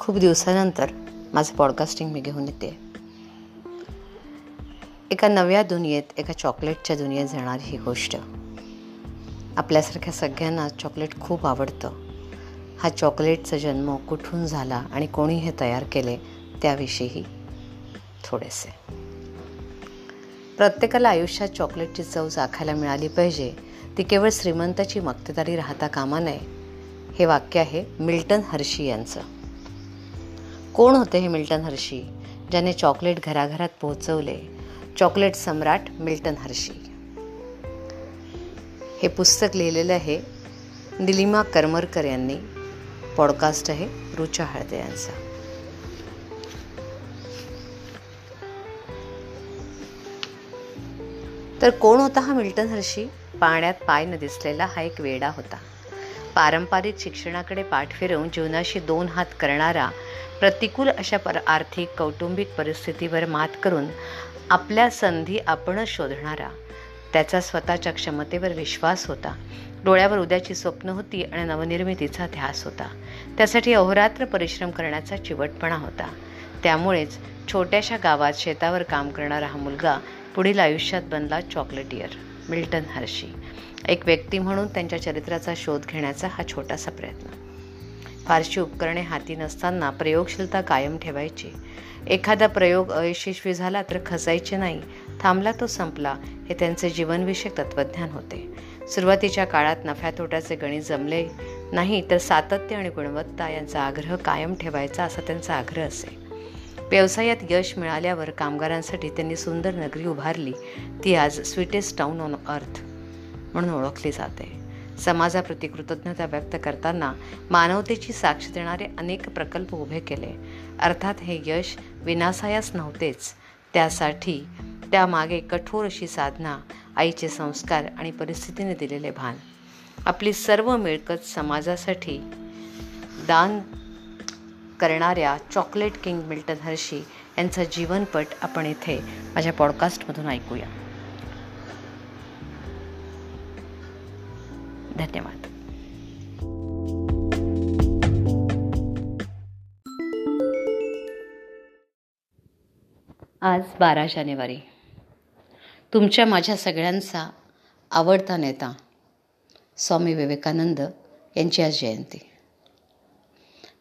खूप दिवसानंतर माझं पॉडकास्टिंग मी घेऊन येते. एका नव्या दुनियेत एका चॉकलेटच्या दुनियेत जाणारी ही गोष्ट. आपल्यासारख्या सगळ्यांना चॉकलेट खूप आवडतं. हा चॉकलेटचा जन्म कुठून झाला आणि कोणी हे तयार केले त्याविषयी थोडेसे. प्रत्येकाला आयुष्यात चॉकलेटची चव चाखायला मिळाली पाहिजे. ती केवळ श्रीमंताची मक्तेदारी राहता कामा नये. हे वाक्य आहे मिल्टन हर्षी यांचं. कोण होते हे मिल्टन हर्षी ज्याने चॉकलेट घराघरात पोहोचवले? चॉकलेट सम्राट मिल्टन हर्षी. हे पुस्तक लिहिलेलं आहे निलिमा करमरकर यांनी. पॉडकास्ट आहे रुचा हळदे यांचा. तर कोण होता हा मिल्टन हर्षी? पाण्यात पाय न दिसलेला हा एक वेडा होता. पारंपरिक शिक्षणाकडे पाठ फिरवून जीवनाशी दोन हात करणारा प्रतिकूल अशा पर आर्थिक कौटुंबिक परिस्थितीवर मात करून आपल्या संधी आपणच शोधणारा. त्याचा स्वतःच्या क्षमतेवर विश्वास होता. डोळ्यावर उद्याची स्वप्न होती आणि नवनिर्मितीचा ध्यास होता. त्यासाठी अहोरात्र परिश्रम करण्याचा चिवटपणा होता. त्यामुळेच छोट्याशा गावात शेतावर काम करणारा हा मुलगा पुढील आयुष्यात बनला चॉकलेटियर मिल्टन हर्षी एक व्यक्ती म्हणून त्यांच्या चरित्राचा शोध घेण्याचा हा छोटासा प्रयत्न. फारशी उपकरणे हाती नसताना प्रयोगशीलता कायम ठेवायची. एखादा प्रयोग अयशस्वी झाला तर खसायचे नाही. थांबला तो संपला हे त्यांचे जीवनविषयक तत्त्वज्ञान होते. सुरुवातीच्या काळात नफ्या तोट्याचे गणित जमले नाही तर सातत्य आणि गुणवत्ता यांचा आग्रह कायम ठेवायचा असा त्यांचा आग्रह असे. व्यवसायात यश मिळाल्यावर कामगारांसाठी त्यांनी सुंदर नगरी उभारली. ती आज स्वीटेस्ट टाऊन ऑन अर्थ म्हणून ओळखली जाते. समाजाप्रती कृतज्ञता व्यक्त करताना मानवतेची साक्ष देणारे अनेक प्रकल्प उभे केले. अर्थात हे यश विनासायास नव्हतेच. त्यासाठी त्यामागे कठोर अशी साधना आईचे संस्कार आणि परिस्थितीने दिलेले भान. आपली सर्व मिळकत समाजासाठी दान करणाऱ्या चॉकलेट किंग मिल्टन हर्षी यांचा जीवनपट आपण इथे माझ्या पॉडकास्टमधून ऐकूया. धन्यवाद. आज बारा जानेवारी. तुमच्या माझ्या सगळ्यांचा आवडता नेता स्वामी विवेकानंद यांची आज जयंती.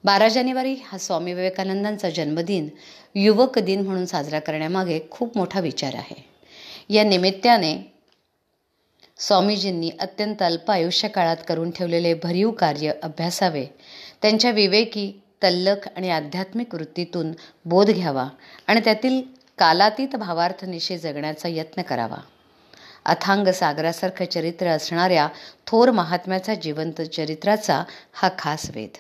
बारा जानेवारी हा स्वामी विवेकानंदांचा जन्मदिन युवक दिन म्हणून साजरा करण्यामागे खूप मोठा विचार आहे. या निमित्ताने स्वामीजींनी अत्यंत अल्प आयुष्यकाळात करून ठेवलेले भरीव कार्य अभ्यासावे त्यांच्या विवेकी तल्लख आणि आध्यात्मिक वृत्तीतून बोध घ्यावा आणि त्यातील कालातीत भावार्थनिशी जगण्याचा यत्न करावा. अथांग सागरासारखं चरित्र असणाऱ्या थोर महात्म्याचा जिवंत चरित्राचा हा खास वेध.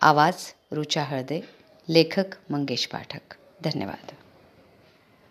आवाज रुचा हळदे लेखक मंगेश पाठक. धन्यवाद.